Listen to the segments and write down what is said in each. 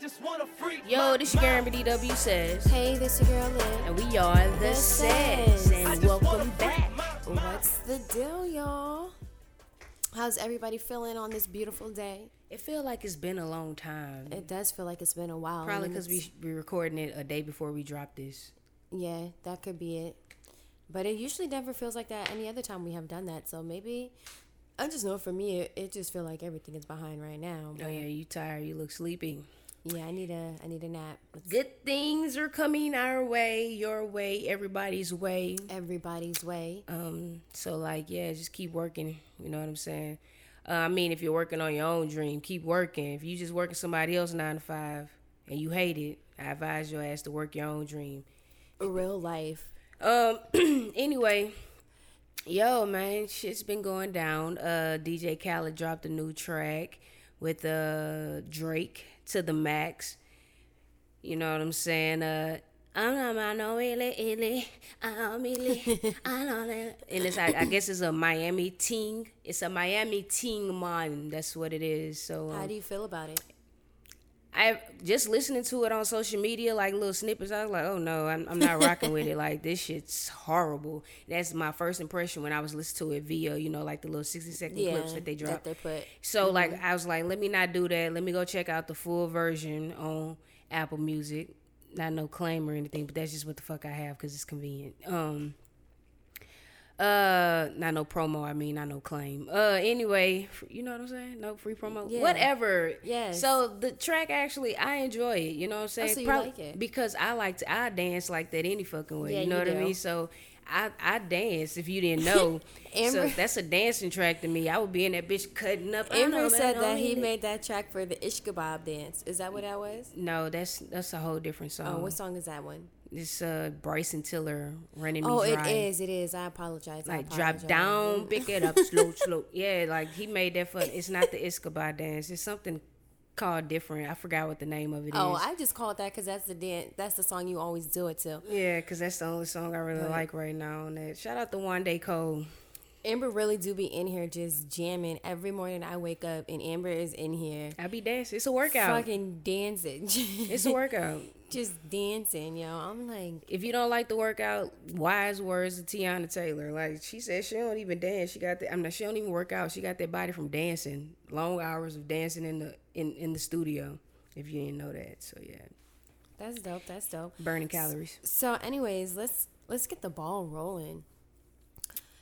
just wanna freak. Yo, this your girl DW says, Hey, this is your girl Lynn. and we are the The says, Says. and welcome back. What's the deal, y'all? How's everybody feeling on this beautiful day? It feel like it's been a long time. It does feel like it's been a while. Probably because we it's- we recording it a day before we drop this. Yeah, that could be it. But it usually never feels like that any other time we have done that. So maybe, I just know for me, it, it just feel like everything is behind right now. Oh yeah, you tired? You look sleepy. Yeah, I need a, I need a nap. It's Good things are coming our way, your way, everybody's way. everybody's way. Um, so like, yeah, just keep working. You know what I'm saying? Uh, I mean, if you're working on your own dream, keep working. If you just working somebody else nine to five and you hate it, I advise your ass to work your own dream. Real life. Um, anyway, yo, man, shit's been going down. Uh, DJ Khaled dropped a new track with uh Drake to the max. You know what I'm saying? Uh, I'm not my no really, really, I'm really, I know that. And it's, I, I guess it's a Miami ting. It's a Miami ting man. That's what it is. So How um, do you feel about it? I just listening to it on social media, like little snippets. I was like, oh no, I'm, I'm not rocking with it. Like this shit's horrible. That's my first impression when I was listening to it via, you know, like the little 60 second Yeah, clips that they drop. that they put. So like I was like, let me not do that. Let me go check out the full version on Apple Music. Not no claim or anything, but that's just what the fuck I have because it's convenient. Um. Uh, not no promo. I mean, not no claim. Uh, anyway, you know what I'm saying? No free promo. Yeah. Whatever. Yes. So the track actually, I enjoy it. You know what I'm saying? so you Prob- like it. because I like to. I dance like that any fucking way. Yeah, you know you what I mean? So. I, I dance if you didn't know. so that's a dancing track to me. I would be in that bitch cutting up. Amber said I that he it. made that track for the Ish Kebab dance. Is that what that was? No, that's that's a whole different song. Oh, what song is that one? It's uh Bryson Tiller running me Oh, it dry. is. It is. I apologize. I Like drop down, pick it up, slow, slow. Yeah, like he made that for It's not the Iskabah dance. It's something called different. I forgot what the name of it is. Oh, I just call it that because that's the dance. That's the song you always do it to. yeah, because that's the only song I really Right. like right now. On that, shout out to One Day Cole. Amber really do be in here just jamming every morning. I wake up and Amber is in here I be dancing. It's a workout. fucking dancing. It's a workout. just dancing, yo. I'm like, if you don't like the workout, wise words of Teyana Taylor. Like she said, she don't even dance. She got that. I mean, she don't even work out. She got that body from dancing. Long hours of dancing in the in in the studio. If you didn't know that, so yeah, that's dope. That's dope. burning calories. So, anyways, let's let's get the ball rolling.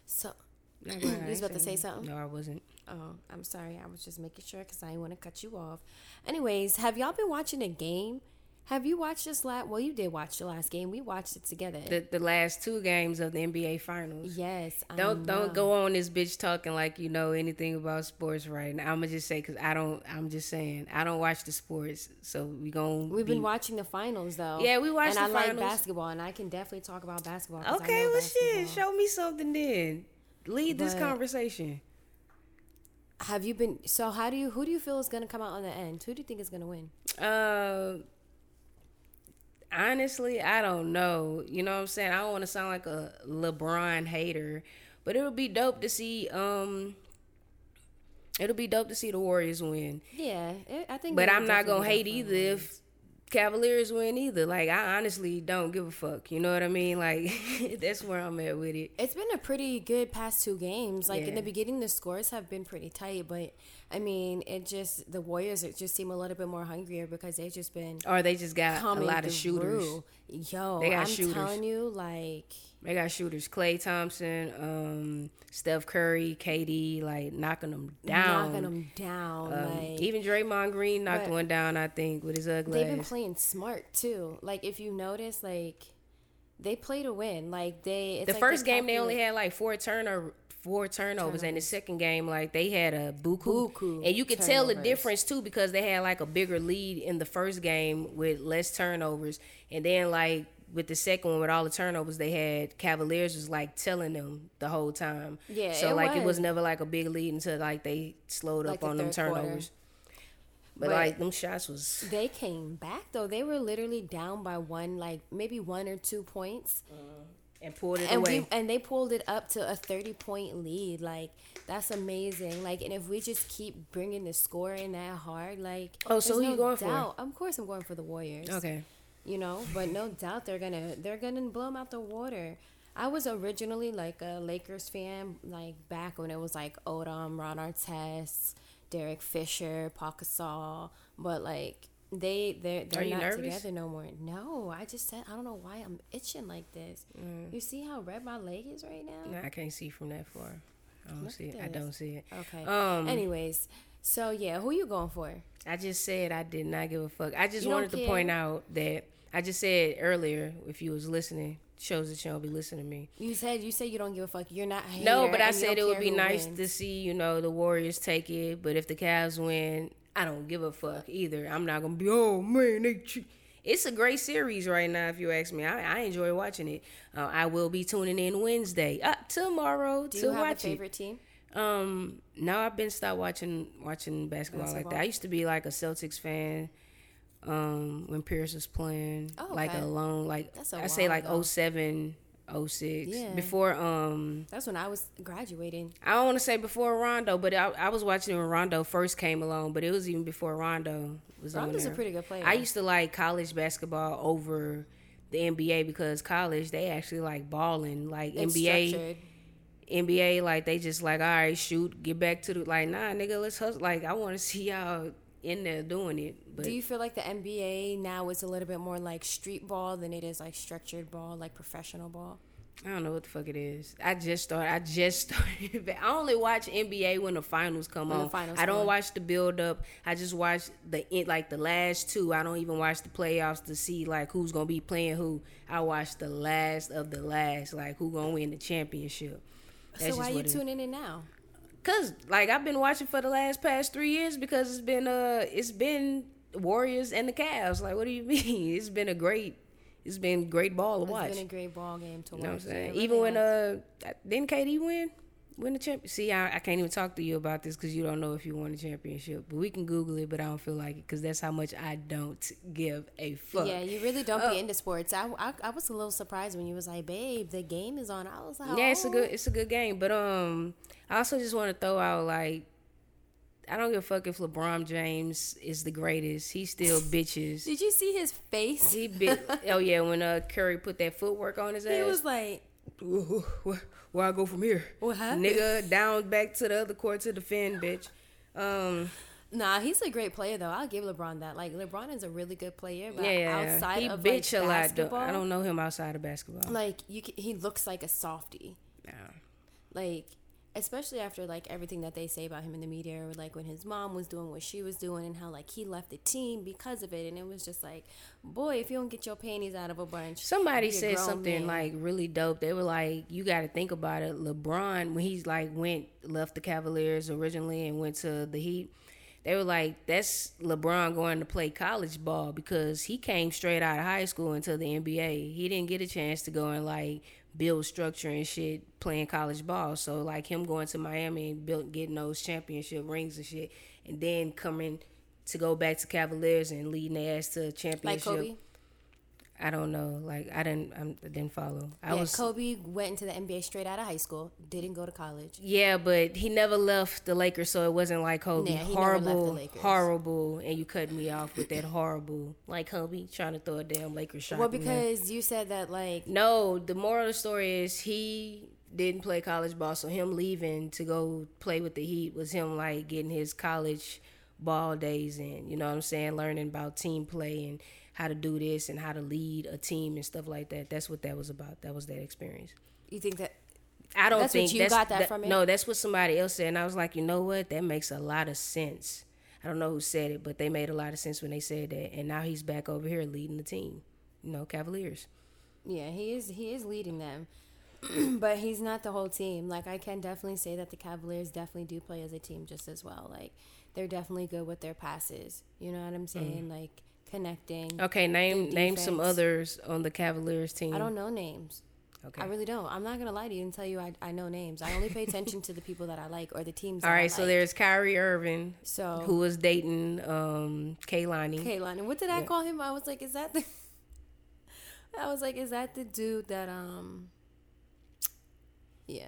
So, You was about to say something? No, I wasn't. oh, I'm sorry. I was just making sure because I didn't want to cut you off. Anyways, have y'all been watching a game? Have you watched this last? Well, you did watch the last game. We watched it together. The the last two games of the NBA Finals. yes. I Don't know. don't go on this bitch talking like you know anything about sports right now. I'm gonna just say because I don't. I'm just saying I don't watch the sports, so we gon' We've be, been watching the finals though. Yeah, we watched and the I finals. like basketball, and I can definitely talk about basketball. Okay, well shit. Show me something then. Lead this But- conversation. Have you been? So, how do you? Who do you feel is going to come out on the end? Who do you think is going to win? Uh, honestly, I don't know. You know what I'm saying? I don't want to sound like a LeBron hater, but it'll be dope to see. Um, it'll be dope to see the Warriors win. Yeah, it, I think. But I'm not gonna hate either if Cavaliers win either. Like I honestly don't give a fuck. You know what I mean? Like that's where I'm at with it. It's been a pretty good past two games. Like in the beginning, the scores have been pretty tight, but I mean, it just the Warriors it just seem a little bit more hungrier because they've just been Or they just got a lot of shooters. through. Yo, They got I'm shooters. telling you, like They got shooters: Klay Thompson, um, Steph Curry, KD, like knocking them down. knocking them down. Um, like even Draymond Green knocked one down, I think, with his ugly they've been playing smart too. Like if you notice, like they play to win. Like they it's the like first game they only had like four turnover four turnovers, and the second game like they had a buku, Buku and you could tell the difference too because they had like a bigger lead in the first game with less turnovers, and then like with the second one with all the turnovers they had, Cavaliers was like telling them the whole time. Yeah, so it like it was. was never like a big lead until like they slowed Like up the on them third quarter. turnovers. But, But- like them shots was They came back though. They were literally down by one, like maybe one or two points. Mm-hmm. And pulled it and away. we and they pulled it up to a 30 point lead like That's amazing. Like, and if we just keep bringing the score in that hard, like, Oh, so who you no going for? doubt- Of course, I'm going for the Warriors. Okay. you know but no doubt they're gonna they're gonna blow them out the water i was originally like a lakers fan like back when it was like odom ron artest derek fisher Pau Gasol, but like they they're, they're not nervous? together no more no i just said i don't know why i'm itching like this Mm. you see how red my leg is right now No, I can't see from that far. I don't Look see it. at I don't see it. okay Um, anyways so yeah who you going for I just said I did not give a fuck. I just You wanted to point out that I just said earlier, if you was listening, shows that you don't be listening to me. you said you said you don't give a fuck you're not a No, but I said it would be nice wins. to see, you know, the Warriors take it. But if the Cavs win, I don't give a fuck either. I'm not gonna be, oh man, they cheat. It's a great series right now. If you ask me, I, I enjoy watching it. Uh, I will be tuning in Wednesday, uh, tomorrow do to you have a watch it. favorite team Um, now I've been stopped watching watching basketball, like that. I used to be like a Celtics fan. Um, when Pierce was playing, Oh, like alone, like I say, like ago. 07, 06. Yeah. Before um, That's when I was graduating. I don't want to say before Rondo, but I, I was watching when Rondo first came along, but it was even before Rondo was on Rondo's a pretty good player. I used to like college basketball over the NBA because college they actually like balling, like It's NBA. structured. NBA, like they just like, all right, shoot, get back to the like, nah, nigga, let's hustle. Like I want to see y'all in there doing it. But Do you feel like the NBA now is a little bit more like street ball than it is like structured ball, like professional ball? I don't know what the fuck it is. I just started. I just started. I only watch NBA when the finals come When the on. finals I don't on. watch the build up. I just watch the like the last two. I don't even watch the playoffs to see like who's gonna be playing who. I watch the last of the last, like who gonna win the championship. That's so why are you what it is. tuning in now? Cause like I've been watching for the last past three years because it's been uh it's been Warriors and the Cavs. Like what do you mean? It's been a great it's been great ball to It's watch. been a great ball game to you know what I'm saying? Yeah, even when uh didn't KD win? Win the champ? See, I, I can't even talk to you about this because you don't know if you won the championship. But we can Google it, but I don't feel like it because that's how much I don't give a fuck. yeah, you really don't Oh. be into sports. I, I I was a little surprised when you was like, "Babe, the game is on." I was like, Yeah, it's a "Oh." good it's a good game. But um I also just want to throw out like I don't give a fuck if LeBron James is the greatest. He still bitches. Did you see his face? He bit oh yeah, when uh Curry put that footwork on his ass. He was like, Where, where, I go from here? What happened? Nigga down back to the other court to defend, bitch. Um "Nah, he's a great player though. I'll give LeBron that. Like, LeBron is a really good player, but yeah, outside he of bitch like, a lot though. basketball, I don't know him outside of basketball. like you. Can, he looks like a softie. Yeah. like especially after like everything that they say about him in the media or like when his mom was doing what she was doing and how like he left the team because of it and it was just like boy if you don't get your panties out of a bunch Somebody said something man. like really dope. They were like, you got to think about it. LeBron, when he's like went left the Cavaliers originally and went to the Heat, they were like, that's LeBron going to play college ball because he came straight out of high school into the NBA. He didn't get a chance to go and like build structure and shit playing college ball. So like him going to Miami and built getting those championship rings and shit, and then coming to go back to Cavaliers and leading their ass to a like championship. Kobe I don't know. Like I didn't. I'm, I didn't follow. I yeah, was. Kobe went into the NBA straight out of high school didn't go to college Yeah, but he never left the Lakers, so it wasn't like Kobe. Yeah, he never left the horrible, Lakers. horrible, and you cut me off with that horrible, like Kobe trying to throw a damn Lakers shot. well because you said that like no, the moral of the story is he didn't play college ball, so him leaving to go play with the Heat was him like getting his college ball days in. You know what I'm saying? Learning about team play and how to do this and how to lead a team and stuff like that. That's what that was about. That was that experience. you think that I don't That's think you got that from it? No, that's what somebody else said, and I was like, you know what? That makes a lot of sense. I don't know who said it, but they made a lot of sense when they said that. And now he's back over here leading the team. You know, Cavaliers. Yeah, he is. He is leading them, but he's not the whole team. Like I can definitely say that the Cavaliers definitely do play as a team just as well. Like they're definitely good with their passes. You know what I'm mm-hmm. saying? Like connecting. Okay, name name some others on the Cavaliers team. I don't know names. Okay. I really don't. I'm not gonna lie to you and tell you I, I know names. I only pay attention to the people that I like or the teams. All that I so there's Kyrie Irving, so who was dating um Kehlani. Kaylon. And what did I Yeah. call him? I was like, is that the? I was like, is that the dude that um? Yeah.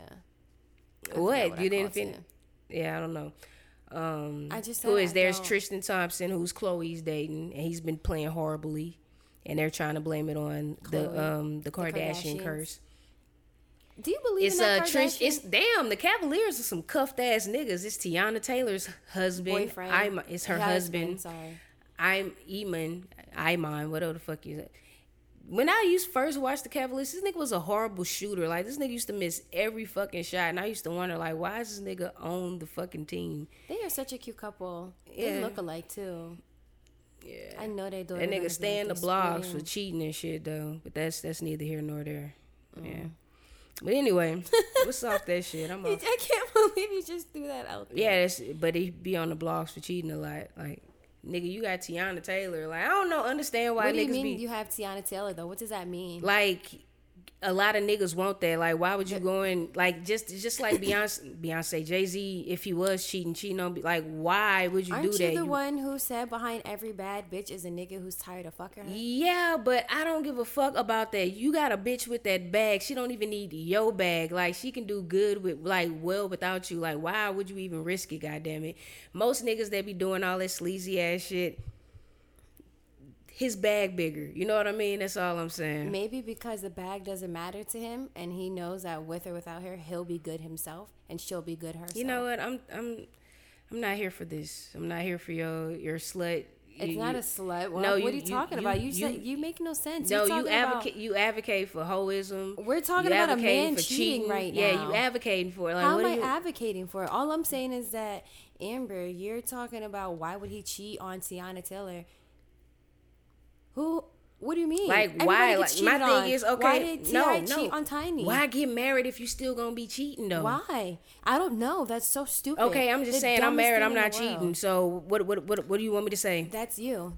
What, what I you didn't fin- Yeah, I don't know. Um, I just who is I there's don't- Tristan Thompson, who's Khloe's dating, and he's been playing horribly, and they're trying to blame it on Chloe, the um the Kardashian Kardashians. curse. Do you believe It's that uh Trish. It's damn the Cavaliers are some cuffed ass niggas. It's Teyana Taylor's husband. boyfriend. I'm it's her husband. I'm sorry. I'm Eamon, Iman, whatever the fuck you. When I used first watch the Cavaliers, this nigga was a horrible shooter. Like this nigga used to miss every fucking shot, and I used to wonder like, why is this nigga on the fucking team? They are such a cute couple. They look alike too. Yeah, I know they do. that nigga stay in the blogs for cheating and shit though. But that's that's neither here nor there. Mm. Yeah. But anyway, what's off that shit? I'm off. I can't believe you just threw that out there. Yeah, that's, but he be on the blogs for cheating a lot. Like, nigga, you got Teyana Taylor. Like, I don't know, understand why What do niggas you mean be you have Teyana Taylor though? What does that mean? like. A lot of niggas want that. Like, why would you go in like just just like Beyonce, Beyonce, Jay Z? If he was cheating, cheating on, like, why would you Aren't do you that? the You- one who said behind every bad bitch is a nigga who's tired of fucking her? Yeah, but I don't give a fuck about that. You got a bitch with that bag. She don't even need your bag. Like she can do good with like well without you. Like why would you even risk it? Goddamn it. Most niggas that be doing all that sleazy ass shit. His bag bigger. You know what I mean? That's all I'm saying. Maybe because the bag doesn't matter to him, and he knows that with or without her, he'll be good himself, and she'll be good herself. You know what? I'm I'm I'm not here for this. I'm not here for your your slut. It's You- not a slut. What, No, what you- are you, talking you- about? You, you- said you make no sense. No, you talking about- advocate. You advocate for hoism. We're talking about a man for cheating right now. Yeah, you advocating for it. Like, How what am are I advocating for it? All I'm saying is that Amber, you're talking about why would he cheat on Teyana Taylor? Who? What do you mean? Like Everybody why? Like my thing on. is okay. Why did no, T.I. no. cheat on Tiny? Why get married if you still gonna be cheating though? Why? I don't know. That's so stupid. Okay, I'm just The saying I'm married. I'm not cheating. So what? What? What? What do you want me to say? That's you.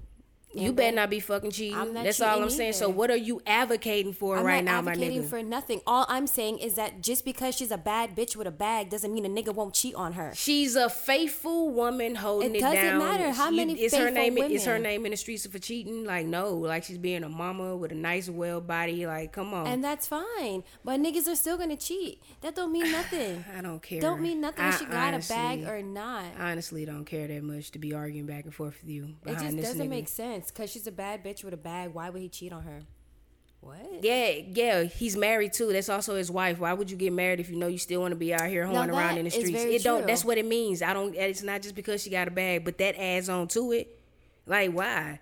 You better not be fucking cheating. I'm not That's all I'm saying. So what are you advocating for I'm right now, my advocating nigga? for nothing. All I'm saying is that just because she's a bad bitch with a bag doesn't mean a nigga won't cheat on her. She's a faithful woman holding It it, doesn't matter how You- many is her name is her name in the streets for cheating? Like no, like she's being a mama with a nice well body. Like come on, And that's fine. But niggas are still gonna cheat. That don't mean nothing. I don't care. don't mean nothing if I she got a bag or not. I honestly don't care that much to be arguing back and forth with you It just doesn't nigga. make sense. Cause she's a bad bitch with a bag. Why would he cheat on her? What? Yeah, yeah, he's married too. That's also his wife. Why would you get married if you know you still want to be out here hoeing around in the streets? It don't. That's what it means. I don't. It's not just because she got a bag, but that adds on to it. Like why?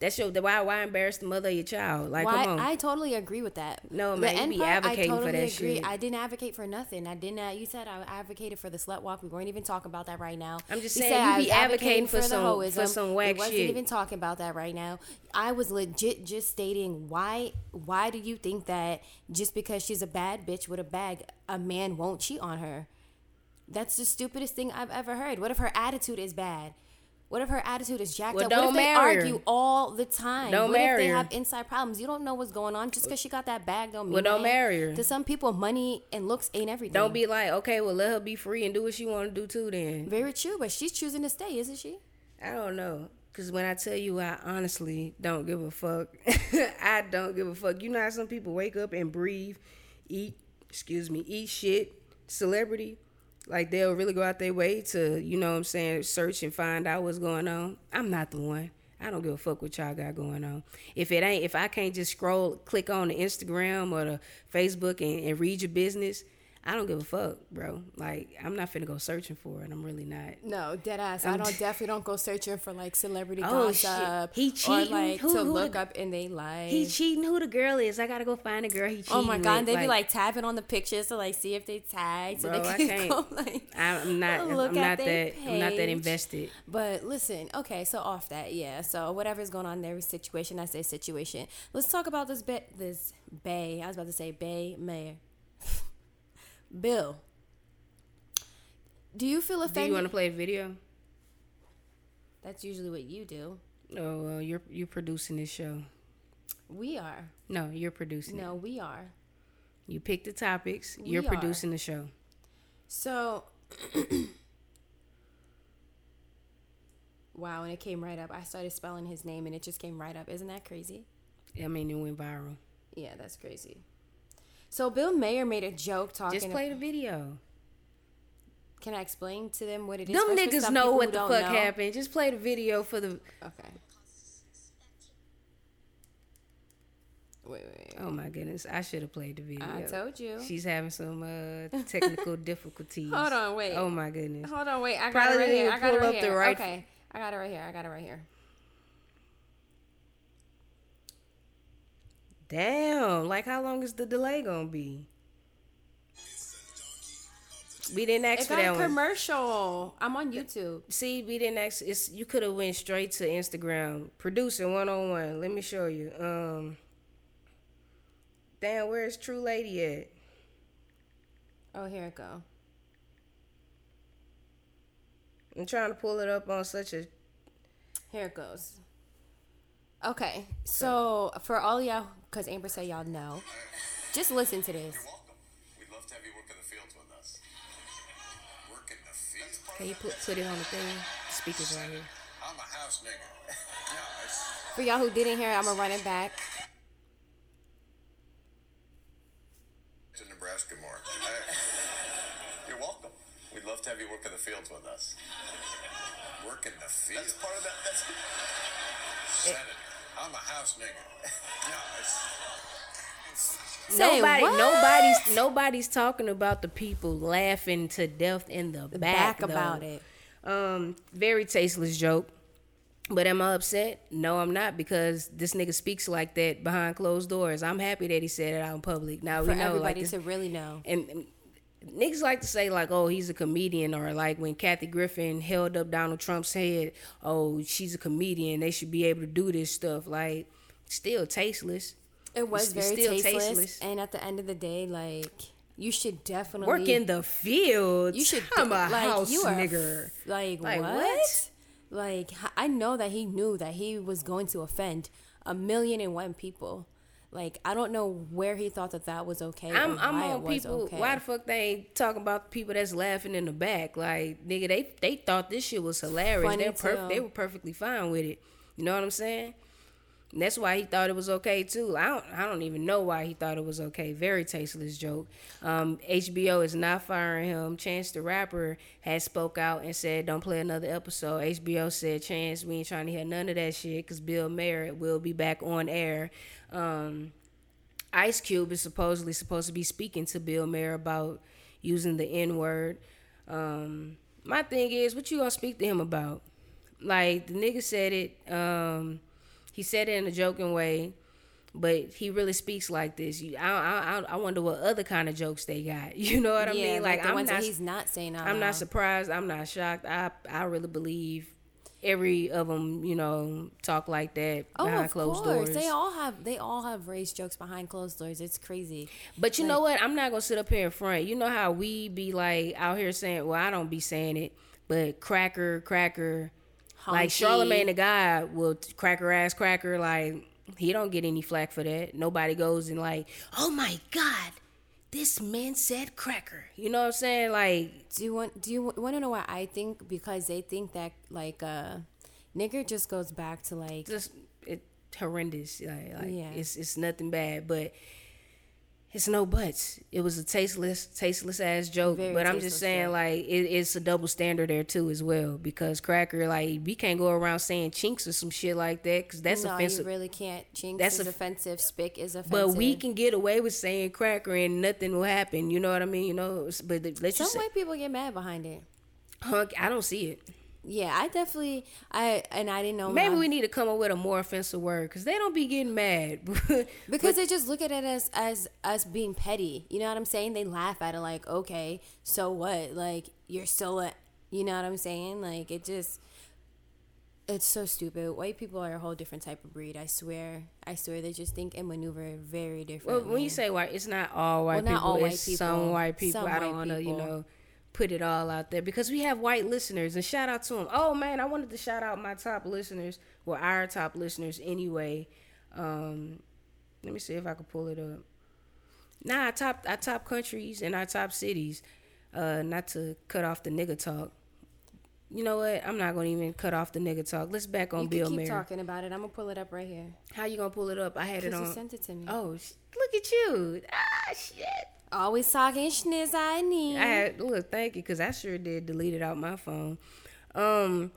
That's your. Why? Why embarrass the mother of your child? Like Why? come on. I totally agree with that. No, The man, you end be part, advocating I for totally that agree. shit. I didn't advocate for nothing. I didn't. You said I advocated for the slut walk. We weren't even talking about that right now. I'm just You saying, you I be was advocating for the some- hoism. for some whack We wasn't shit. even talking about that right now. I was legit just stating why. Why do you think that just because she's a bad bitch with a bag, a man won't cheat on her? That's the stupidest thing I've ever heard. What if her attitude is bad? What if her attitude is jacked Well, up? What if they marry her. argue all the time? Don't what marry if they her. have inside problems? You don't know what's going on just because she got that bag. Don't mean Well, don't marry her. To some people, money and looks ain't everything. don't be like, okay, well let her be free and do what she want to do too. Then very true, but she's choosing to stay, isn't she? I don't know. Cause when I tell you, I honestly don't give a fuck. I don't give a fuck. You know how some people wake up and breathe, eat, excuse me, eat shit, celebrity. Like they'll really go out their way to, you know what I'm saying, search and find out what's going on. I'm not the one. I don't give a fuck what y'all got going on. If it ain't, if I can't just scroll, click on the Instagram or the Facebook and, and read your business, I don't give a fuck, bro. Like I'm not finna go searching for it. I'm really not. No, dead ass. I don't definitely don't go searching for like celebrity Oh, shit. gossip He or cheating? like Who- to who look the- up in they life. He cheating. Who the girl is? I gotta go find the girl he cheating. oh my god, with. and they be like tapping on the pictures to like see if they tag, so Bro, they I can can't. go like. I'm not. I'm not that. I'm not that invested. But listen, okay, so off that, yeah. So whatever's going on in every situation, I say situation. Let's talk about this bit. This Bay. I was about to say Bay Mayor. Bill. Do you feel offended? Do you want to play a video? That's usually what you do. Oh, well, you're you're producing this show. We are. No, you're producing No, we are. You pick the topics. We you're are. producing the show. So, wow, and it came right up. I started spelling his name and it just came right up. Isn't that crazy? I mean, it went viral. Yeah, that's crazy. So, Bill Maher made a joke talking Just play the video. Can I explain to them what it is? Them niggas know what the fuck know? happened. Just play the video for the. Okay. Wait, wait, wait. Oh my goodness, I should have played the video. I told you. She's having some uh, technical difficulties. Hold on, wait. Oh my goodness. Hold on, wait. I got Probably it right here. I got it right up the here. right- Okay. I got it right here. I got it right here. Damn, like how long is the delay gonna be? We didn't ask It for that one. commercial. I'm on YouTube. See, we didn't ask. It's you could have went straight to Instagram. Producer one on one. Let me show you. Um. Damn, where's True Lady at? Oh, here it go. I'm trying to pull it up on such a. Here it goes. Okay, so for all y'all, because Amber said y'all know, just listen to this. You're welcome. We'd love to have you work in the fields with us. Work in the fields? Can you put put it on the thing? Speakers right here. I'm a house nigga. yeah, For y'all who didn't hear, it, I'm gonna run it back. it's in Nebraska more. You're welcome. We'd love to have you work in the fields with us. Work in the fields? That's part of that. That's Senator. I'm a house nigga. yeah, it's, Say Nobody, what? nobody's, nobody's talking about the people laughing to death in the, back, Back about it. Um, very tasteless joke. But am I upset? No, I'm not because this nigga speaks like that behind closed doors. I'm happy that he said it out in public. Now For we know, like, everybody this- to really know. and, and niggas like to say like, oh, he's a comedian, or like when Kathy Griffin held up Donald Trump's head, oh, she's a comedian. They should be able to do this stuff. Like, still tasteless. It was It's- it's very still tasteless, tasteless. and at the end of the day, like you should definitely Work in the fields. You should I'm a like house you are nigger. Like, Like, what? what? Like I know that he knew that he was going to offend a million and one people. Like I don't know where he thought that that was okay. I'm, I'm on people. Okay. Why the fuck they ain't talking about the people that's laughing in the back? Like nigga, they they thought this shit was hilarious. Funny They're perf- they were perfectly fine with it. You know what I'm saying? And that's why he thought it was okay too. I don't I don't even know why he thought it was okay. Very tasteless joke. Um, HBO is not firing him. Chance the Rapper has spoke out and said don't play another episode. HBO said Chance we ain't trying to hear none of that shit because Bill Maher will be back on air. Um, Ice Cube is supposedly supposed to be speaking to Bill Maher about using the N word. Um, my thing is, what you gonna speak to him about? Like the nigga said it. Um, he said it in a joking way, but he really speaks like this. You, I, I, I wonder what other kind of jokes they got. You know what I yeah, mean? like, the I'm not. he's not saying I'm loud. not surprised. I'm not shocked. I, I really believe every of them. You know, talk like that Oh, behind of closed course. doors. They all have they all have race jokes behind closed doors. It's crazy. But you know what? I'm not gonna sit up here in front. You know how we be like out here saying, well, I don't be saying it, but cracker, cracker, like. Charlamagne the guy will cracker ass cracker. Like he don't get any flack for that. Nobody goes and like, oh my god, this man said cracker. You know what I'm saying? Like Do you want do you want to know why I think because they think that like uh nigger just goes back to like just it horrendous. Like, like Yeah. it's it's nothing bad, but it's no buts. It was a tasteless, tasteless ass joke. Very but I'm just saying, joke. like it, it's a double standard there too as well because cracker, like we can't go around saying chinks or some shit like that because that's no, offensive. you really can't. Chinks That's is a- offensive. Spick is offensive. but we can get away with saying cracker and nothing will happen. You know what I mean? You know, but let you Some say, white people get mad behind it. hunk. I don't see it. Yeah, I definitely I and I didn't know Maybe my- we need to come up with a more offensive word because they don't be getting mad. because they just look at it as as us being petty. You know what I'm saying? They laugh at it like, okay, so what? Like you're still a, you know what I'm saying? Like it just. It's so stupid. White people are a whole different type of breed. I swear. I swear. They just think and maneuver very Well, differently. when you say white, it's not all white Well, not people. all white it's people. some white people. Some I don't want to, you people. know, put it all out there because we have white listeners. And shout out to them. Oh man, I wanted to shout out my top listeners, well, our top listeners anyway. Um, let me see if I can pull it up. Nah, our top our top countries and our top cities. Uh, not to cut off the nigga talk, You know what? I'm not gonna even cut off the nigga talk. Let's back on You Bill keep Maher. talking about it. I'm gonna pull it up right here. How you gonna pull it up? I had it Cause you sent it to me. Oh, sh- look at you! Ah, shit. Always talking schniz I need. I had look, thank you, cause I sure did delete it out my phone. Um,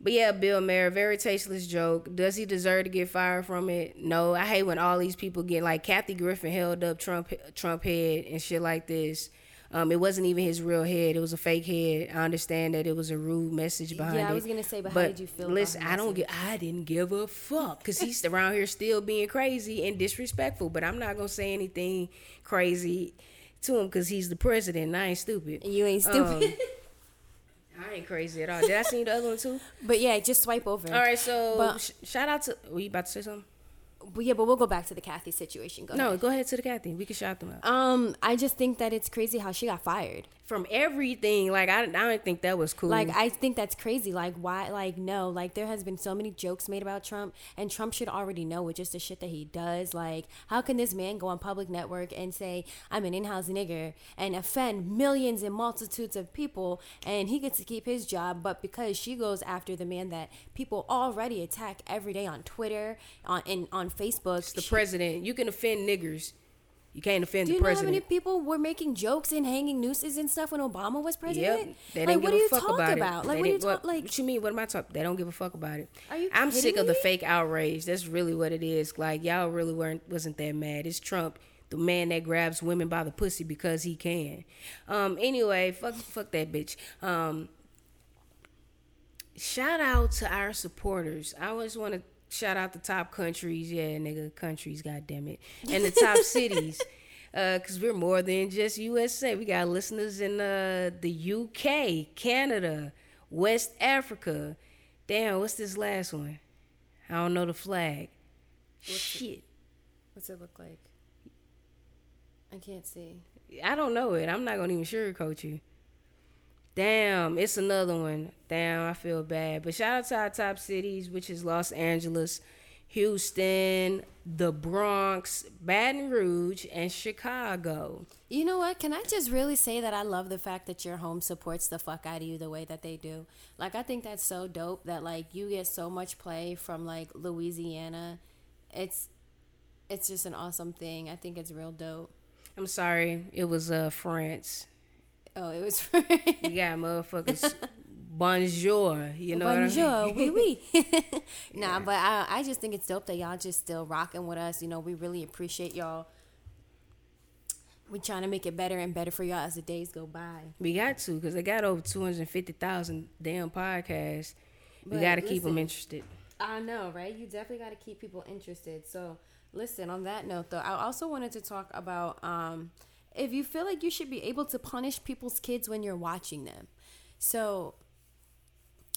but yeah, Bill Maher, very tasteless joke. Does he deserve to get fired from it? No. I hate when all these people get like Kathy Griffin held up Trump Trump head and shit like this. Um, it wasn't even his real head; it was a fake head. I understand that it was a rude message behind it. Yeah, I was gonna say, but how did you feel Listen, I don't get. I didn't give a fuck because he's around here still being crazy and disrespectful. But I'm not gonna say anything crazy to him because he's the president. and I ain't stupid. And You ain't stupid. Um, I ain't crazy at all. Did I see the other one too? but yeah, just swipe over. All right, so But- sh- shout out to. Were you about to say something? But yeah, but we'll go back to the Kathy situation. Go No, ahead. go ahead to the Kathy. We can shout them out. Um, I just think that it's crazy how she got fired. From everything, like I, I don't think that was cool. Like I think that's crazy. Like why? Like no. Like there has been so many jokes made about Trump, and Trump should already know with just the shit that he does. Like how can this man go on public network and say I'm an in-house nigger and offend millions and multitudes of people, and he gets to keep his job, but because she goes after the man that people already attack every day on Twitter, on and on Facebook, the she- president, you can offend niggers. You can't offend the president. do you know how many people were making jokes and hanging nooses and stuff when Obama was president? Yep. They like, didn't what give a you fuck about, about? it. Like, They what do you didn't- talk? Like, what you mean? What am I talking? About? They don't give a fuck about it. Are you I'm sick kidding of the fake outrage. That's really what it is. Like y'all really weren't wasn't that mad. It's Trump, the man that grabs women by the pussy because he can. Um. Anyway, fuck fuck that bitch. Um. Shout out to our supporters. I always want to shout out the top countries. Yeah, nigga, countries. God damn it, and the top cities. Uh, cause we're more than just USA. We got listeners in uh, the UK, Canada, West Africa. Damn, what's this last one? I don't know the flag. Shit, What's it look like? I can't see. I don't know it. I'm not gonna even sugarcoat you. Damn, it's another one. Damn, I feel bad. But shout out to our top cities, which is Los Angeles, Houston, the Bronx, Baton Rouge, and Chicago. You know what? Can I just really say that I love the fact that your home supports the fuck out of you the way that they do? Like, I think that's so dope that like you get so much play from like Louisiana. It's it's just an awesome thing. I think it's real dope. I'm sorry, it was uh France. Oh, it was You got motherfuckers. Bonjour, you know Bonjour, what I mean? oui, oui. nah, but I, I just think it's dope that y'all just still rocking with us. You know, we really appreciate y'all. We trying to make it better and better for y'all as the days go by. We got to because they got over two hundred fifty thousand damn podcasts. We got to keep them interested. I know, right? You definitely got to keep people interested. So, listen, on that note, though, I also wanted to talk about um, if you feel like you should be able to punish people's kids when you're watching them. So,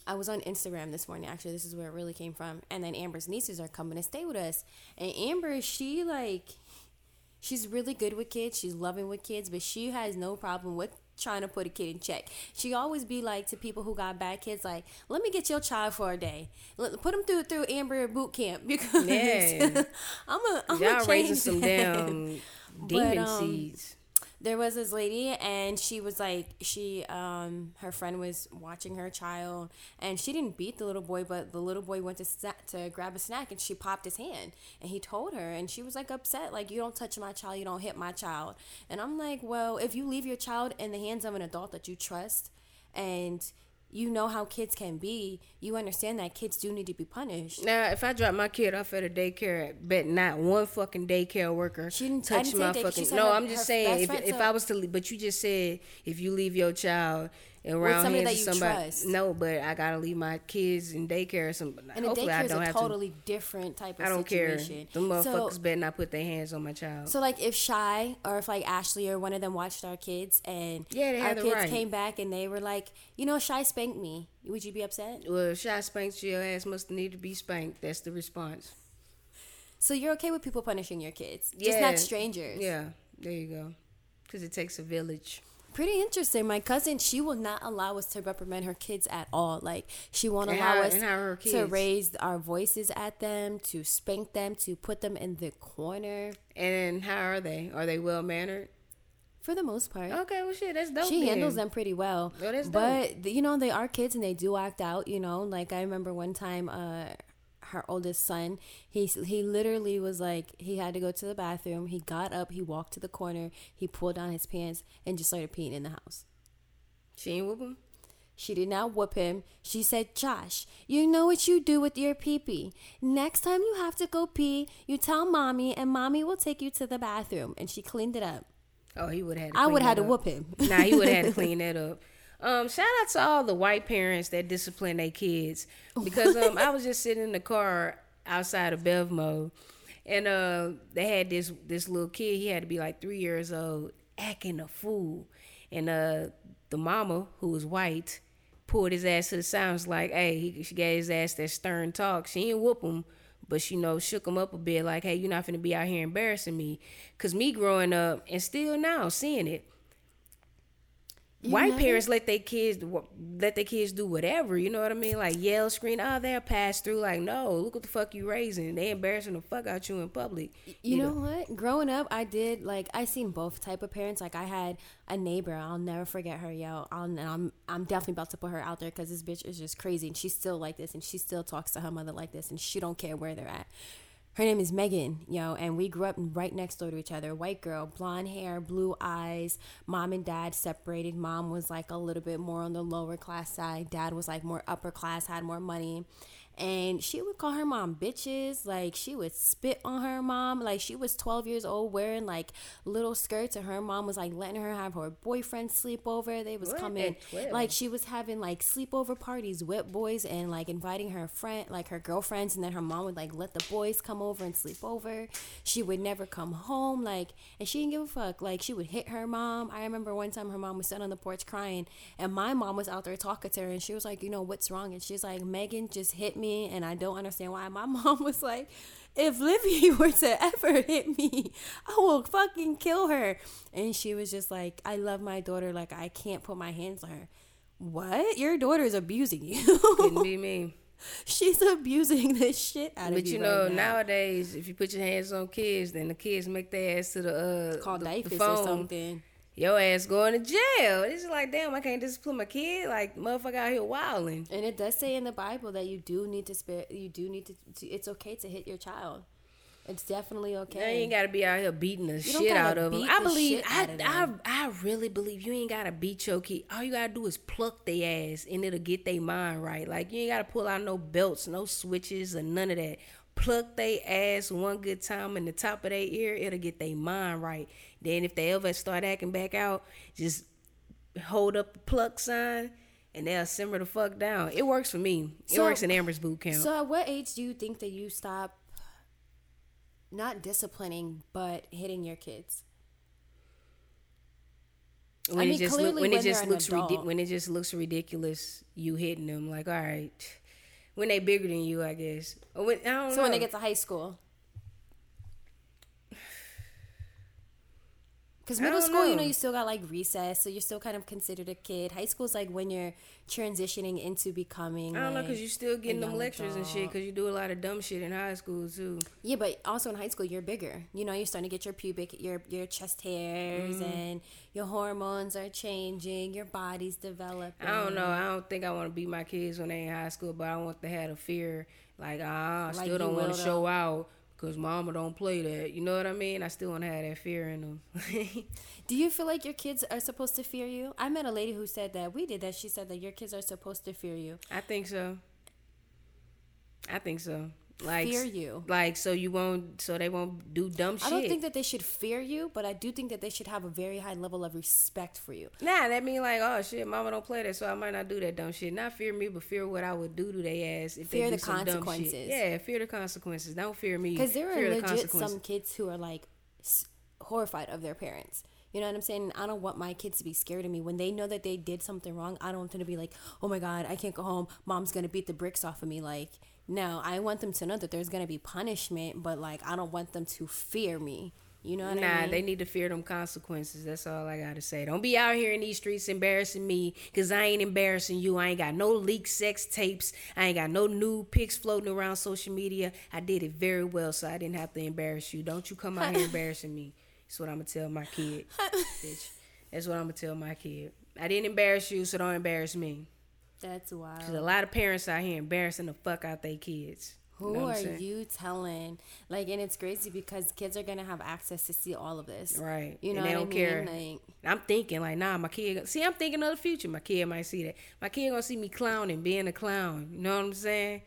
I was on Instagram this morning. Actually, this is where it really came from. And then Amber's nieces are coming to stay with us. And Amber, she like, she's really good with kids. She's loving with kids, but she has no problem with trying to put a kid in check. She always be like to people who got bad kids, like, "Let me get your child for a day. Let, put them through through Amber boot camp because Yeah. I'm a I'm Y'all a raising some damn demon um, seeds. There was this lady and she was like she um her friend was watching her child and she didn't beat the little boy but the little boy went to sa- to grab a snack and she popped his hand and he told her and she was like upset like you don't touch my child you don't hit my child. And i'm like well if you leave your child in the hands of an adult that you trust and you know how kids can be you understand that kids do need to be punished Now, if I drop my kid off at a daycare, bet not one fucking daycare worker She didn't- touch didn't my fucking. No, her- I'm just saying if, if I was to, leave, but you just said if you leave your child around somebody hands that you somebody. trust. no, but I gotta leave my kids in daycare. Or some and a hopefully daycare I is a totally different type to. of I don't care. situation Them motherfuckers so, better not put their hands on my child. So like if Shy or if like Ashley or one of them watched our kids and Yeah, our the kids right. came back and they were like, you know, Shy spanked me. Would you be upset? well, if shot spanks your ass, must need to be spanked. That's the response. So you're okay with people punishing your kids, just not strangers. Yeah, there you go. Because it takes a village. Pretty interesting. My cousin, she will not allow us to reprimand her kids at all. Like she won't And allow us and how are her to raise our voices at them, to spank them, to put them in the corner. And how are they? Are they well mannered? For the most part. Okay, well, shit, that's dope. She then. handles them pretty well. That's but you know, they are kids and they do act out. You know, like I remember one time, uh, her oldest son, he he literally was like he had to go to the bathroom. He got up, he walked to the corner, he pulled down his pants and just started peeing in the house. She ain't whoop him. She did not whoop him. She said, Josh, you know what you do with your pee pee. Next time you have to go pee, you tell mommy, and mommy will take you to the bathroom. And she cleaned it up. Oh, he would have. I would have to to whoop him. nah, he would have had to clean that up. Um, shout out to all the white parents that discipline their kids because um, I was just sitting in the car outside of Bevmo, and uh, they had this this little kid. He had to be like three years old, acting a fool, and uh, the mama who was white pulled his ass to the side. Was like, hey, he, she gave his ass that stern talk. She didn't whoop him, but she you know shook him up a bit. Like, hey, you're not gonna be out here embarrassing me. Cause me growing up and still now seeing it. You White parents let their kids let their kids do whatever, you know what I mean? Like yell, scream, oh, they'll pass through. Like, no, look what the fuck you raising. They embarrassing the fuck out you in public. You know what? Growing up, I did like I seen both type of parents. Like I had a neighbor. I'll never forget her. Yo, I'll, and I'm I'm definitely about to put her out there because this bitch is just crazy, and she's still like this, and she still talks to her mother like this, and she don't care where they're at. Her name is Megan, yo, and we grew up right next door to each other. White girl, blonde hair, blue eyes. Mom and dad separated. Mom was like a little bit more on the lower class side. Dad was like more upper class, had more money and she would call her mom bitches like she would spit on her mom like she was 12 years old wearing like little skirts and her mom was like letting her have her boyfriend sleep over they was What coming like she was having like sleepover parties with boys and like inviting her friend like her girlfriends and then her mom would like let the boys come over and sleep over. She would never come home like and she didn't give a fuck like she would hit her mom. I remember one time her mom was sitting on the porch crying and my mom was out there talking to her and she was like you know what's wrong? And she's like megan just hit me and i don't understand why my mom was like if Livy were to ever hit me, I will fucking kill her. And she was just like, I love my daughter. Like, I can't put my hands on her. What? Your daughter is abusing you. Couldn't be me. She's abusing the shit out of you. But you. know, right now. nowadays, if you put your hands on kids, then the kids make their ass to the uh call the, the DIFUS or phone. something. Your ass going to jail. It's just like, damn, I can't discipline my kid. Like, motherfucker out here wilding. And it does say in the Bible that you do need to spare. You do need to. It's okay to hit your child. It's definitely Now, okay. you ain't gotta be out here beating the don't shit out of them. I believe, I, of I, them. I really believe you ain't gotta beat your kid. All you gotta do is pluck their ass, and it'll get their mind right. Like you ain't gotta pull out no belts, no switches, or none of that. Pluck their ass one good time in the top of their ear, it'll get their mind right. Then if they ever start acting back out, just hold up the pluck sign. And they'll simmer the fuck down. It works for me. It So- works in Amber's boot camp. So, at what age do you think that you stop not disciplining but hitting your kids? when I it mean, just look, clearly when it just looks ridi- when it just looks ridiculous, you hitting them like all right. When they bigger than you, I guess. When, I don't So know. when they get to high school. Because middle school, you know, know. you still got like recess, so you're still kind of considered a kid. High school's like when you're transitioning into becoming. I don't know because you're still getting them lectures and shit because you do a lot of dumb shit in high school too. Yeah, but also in high school, you're bigger. You know, you're starting to get your pubic, your your chest hairs, Mm-hmm. and your hormones are changing. Your body's developing. I don't know. I don't think I want to beat my kids when they're in high school, but I want to have a fear like ah, I Like still don't want to show out because mama don't play that. You know what I mean? I still want to have that fear in them. Do you feel like your kids are supposed to fear you? I met a lady who said that we did that. She said that your kids are supposed to fear you. I think so. I think so. Like Fear you. Like so you won't so they won't do dumb shit. I don't think that they should fear you, but I do think that they should have a very high level of respect for you. Nah, that mean like, oh shit, mama don't play that, so I might not do that dumb shit. Not fear me, but fear what I would do to their ass if Fear they do the some dumb shit. consequences. Yeah, fear the consequences. Don't fear me. Because there are legit consequences. some kids who are like s- horrified of their parents. You know what I'm saying? I don't want my kids to be scared of me when they know that they did something wrong. I don't want them to be like, "Oh my god, I can't go home. Mom's gonna beat the bricks off of me." Like, no, I want them to know that there's gonna be punishment, but like, I don't want them to fear me. You know what I mean? Nah, mean? they need to fear them consequences. That's all I gotta say. Don't be out here in these streets embarrassing me, cause I ain't embarrassing you. I ain't got no leaked sex tapes. I ain't got no nude pics floating around social media. I did it very well, so I didn't have to embarrass you. Don't you come out here embarrassing me. That's what I'm gonna tell my kid, bitch. That's what I'm gonna tell my kid. I didn't embarrass you, so don't embarrass me. That's wild. Cause a lot of parents out here embarrassing the fuck out their kids. Who you know are you telling? Like, and it's crazy because kids are gonna have access to see all of this, right? You know, and they don't I mean? care. Like, I'm thinking, like, nah, my kid. See, I'm thinking of the future. My kid might see that. My kid gonna see me clowning, being a clown. You know what I'm saying?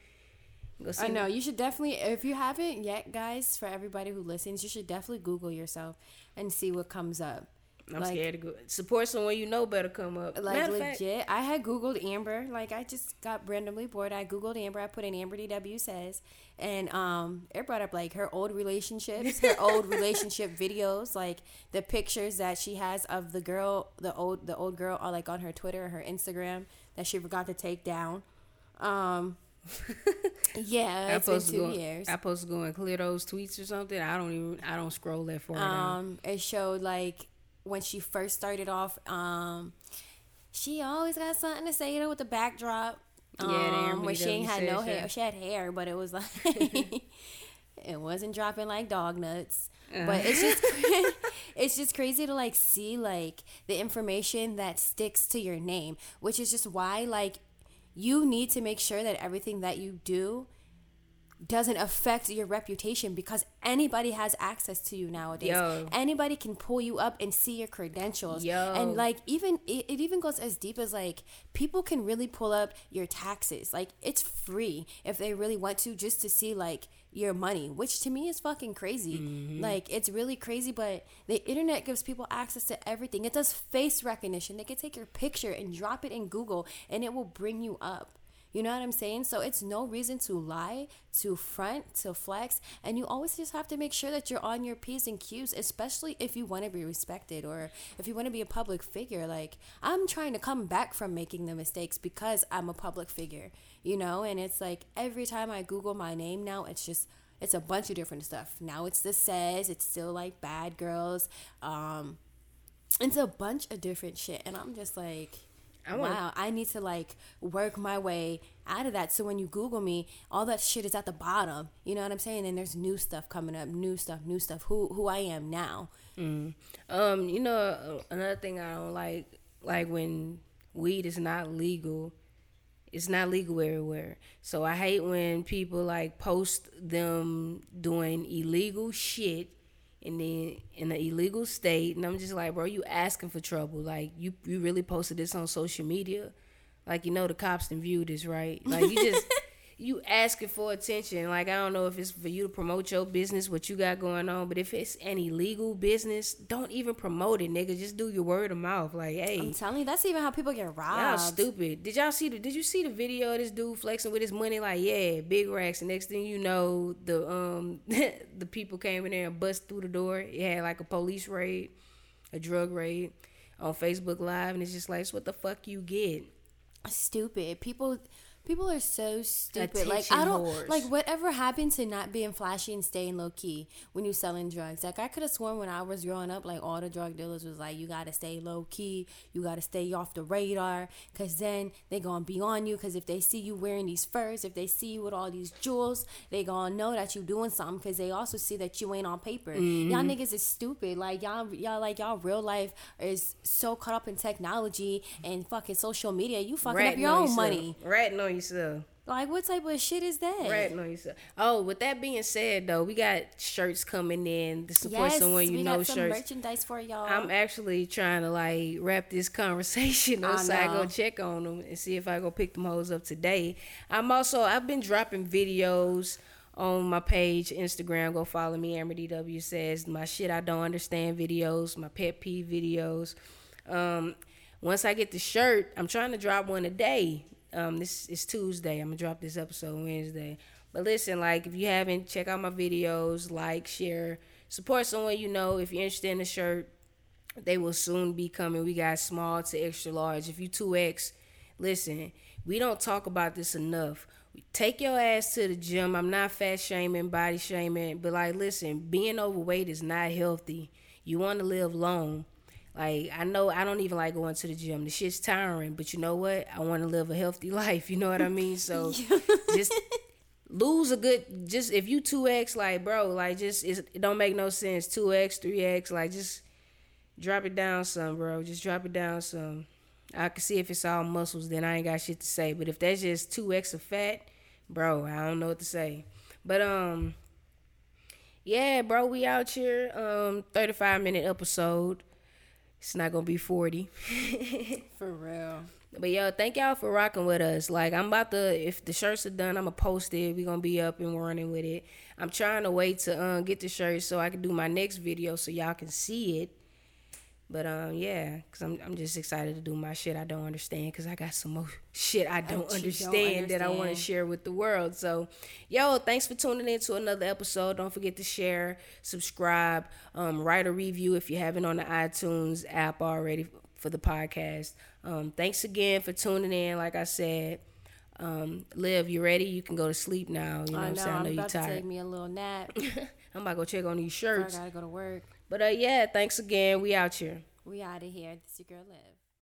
I know you should definitely, if you haven't yet, guys. For everybody who listens, you should definitely Google yourself and see what comes up. I'm like, scared to go support someone you know better come up. Like Matter legit, fact, I had Googled Amber. Like I just got randomly bored. I Googled Amber. I put in Amber DW says, and um, it brought up like her old relationships, her old relationship videos, like the pictures that she has of the girl, the old, the old girl, are like on her Twitter, her Instagram that she forgot to take down. Um, yeah, it's been two go, years. I supposed to go and clear those tweets or something. I don't even. I don't scroll that far. Um, down. it showed like when she first started off, um, she always got something to say, you know, with the backdrop. Um, yeah, where she ain't had no hair. She had hair, but it was like it wasn't dropping like dog nuts. Uh. But it's just it's just crazy to like see like the information that sticks to your name, which is just why like you need to make sure that everything that you do doesn't affect your reputation because anybody has access to you nowadays. Yo. Anybody can pull you up and see your credentials. Yo. And like even it, it even goes as deep as like people can really pull up your taxes. Like it's free if they really want to just to see like your money, which to me is fucking crazy. Mm-hmm. Like it's really crazy, but the internet gives people access to everything. It does face recognition. They can take your picture and drop it in Google and it will bring you up. You know what I'm saying? So it's no reason to lie, to front, to flex. And you always just have to make sure that you're on your P's and Q's, especially if you want to be respected or if you want to be a public figure. Like, I'm trying to come back from making the mistakes because I'm a public figure, you know? And it's like every time I Google my name now, it's just it's a bunch of different stuff. Now it's the says, it's still like bad girls. Um, it's a bunch of different shit. And I'm just like, I wanna, wow, I need to like work my way out of that. So when you Google me, all that shit is at the bottom. You know what I'm saying? And there's new stuff coming up, new stuff, new stuff. Who who I am now. Mm. Um, you know, uh, another thing I don't like, like when weed is not legal. It's not legal everywhere. So I hate when people like post them doing illegal shit and then in an illegal state and i'm just like bro you asking for trouble. Like you you really posted this on social media. Like you know the cops didn't view this right? Like you just you asking for attention. Like I don't know if it's for you to promote your business, what you got going on, but if it's any legal business, don't even promote it, nigga. Just do your word of mouth. Like, hey, I'm telling you, that's even how people get robbed. Y'all stupid. Did y'all see the? Did you see the video of this dude flexing with his money? Like, yeah, big racks. And next thing you know, the um the people came in there and bust through the door. It had like a police raid, a drug raid on Facebook Live, and it's just like, what the fuck you get? Stupid people People are so stupid. Attention like I don't whores. like whatever happened to not being flashy and staying low key when you selling drugs. Like I could have sworn when I was growing up, like all the drug dealers was like, you gotta stay low key, you gotta stay off the radar, cause then they gonna be on you. Cause if they see you wearing these furs, if they see you with all these jewels, they gonna know that you doing something. Cause they also see that you ain't on paper. Mm-hmm. Y'all niggas is stupid. Like y'all, y'all like y'all real life is so caught up in technology and fucking social media. You fucking Ratting up your own money. Ratting Like what type of shit is that? Right, no, yourself. Oh, with that being said, though, we got shirts coming in to support yes, someone you we know. Got some shirts, merchandise for y'all. I'm actually trying to like wrap this conversation up, so I go check on them and see if I go pick them hoes up today. I'm also I've been dropping videos on my page, Instagram. Go follow me. Amber DW says my shit I don't understand videos, my pet peeve videos. Um, once I get the shirt, I'm trying to drop one a day. Um, this is Tuesday. I'm gonna drop this episode Wednesday. But listen, like if you haven't, check out my videos, like, share, support someone you know. If you're interested in the shirt, they will soon be coming. We got small to extra large. If you 2X, listen, we don't talk about this enough. Take your ass to the gym. I'm not fat shaming, body shaming, but like, listen, being overweight is not healthy. You want to live long. Like I know I don't even like going to the gym. The shit's tiring, but you know what? I want to live a healthy life. You know what I mean? So just lose a good. Just if you two x, like bro, like just it don't make no sense. Two x, three x, like just drop it down some, bro. Just drop it down some. I can see if it's all muscles, then I ain't got shit to say. But if that's just two X of fat, bro, I don't know what to say. But um, yeah, bro, we out here. Um, thirty five minute episode. It's not gonna be forty. For real. But yo, thank y'all for rocking with us. Like I'm about to, if the shirts are done, I'm gonna post it. We gonna be up and running with it. I'm trying to wait to um, get the shirts so I can do my next video so y'all can see it. But um, yeah, cause I'm I'm just excited to do my shit I don't understand, cause I got some more shit I don't, understand, don't understand, that I want to share with the world. So, yo, thanks for tuning in to another episode. Don't forget to share, subscribe, um, write a review if you haven't on the iTunes app already for the podcast. Um, thanks again for tuning in. Like I said, um, Liv, you ready? You can go to sleep now. You know, I know. what I'm, saying? I know I'm about to take me a little nap. I'm about to go check on these shirts. I gotta go to work. But uh, yeah, thanks again. We out here. We out of here. This your girl Liv.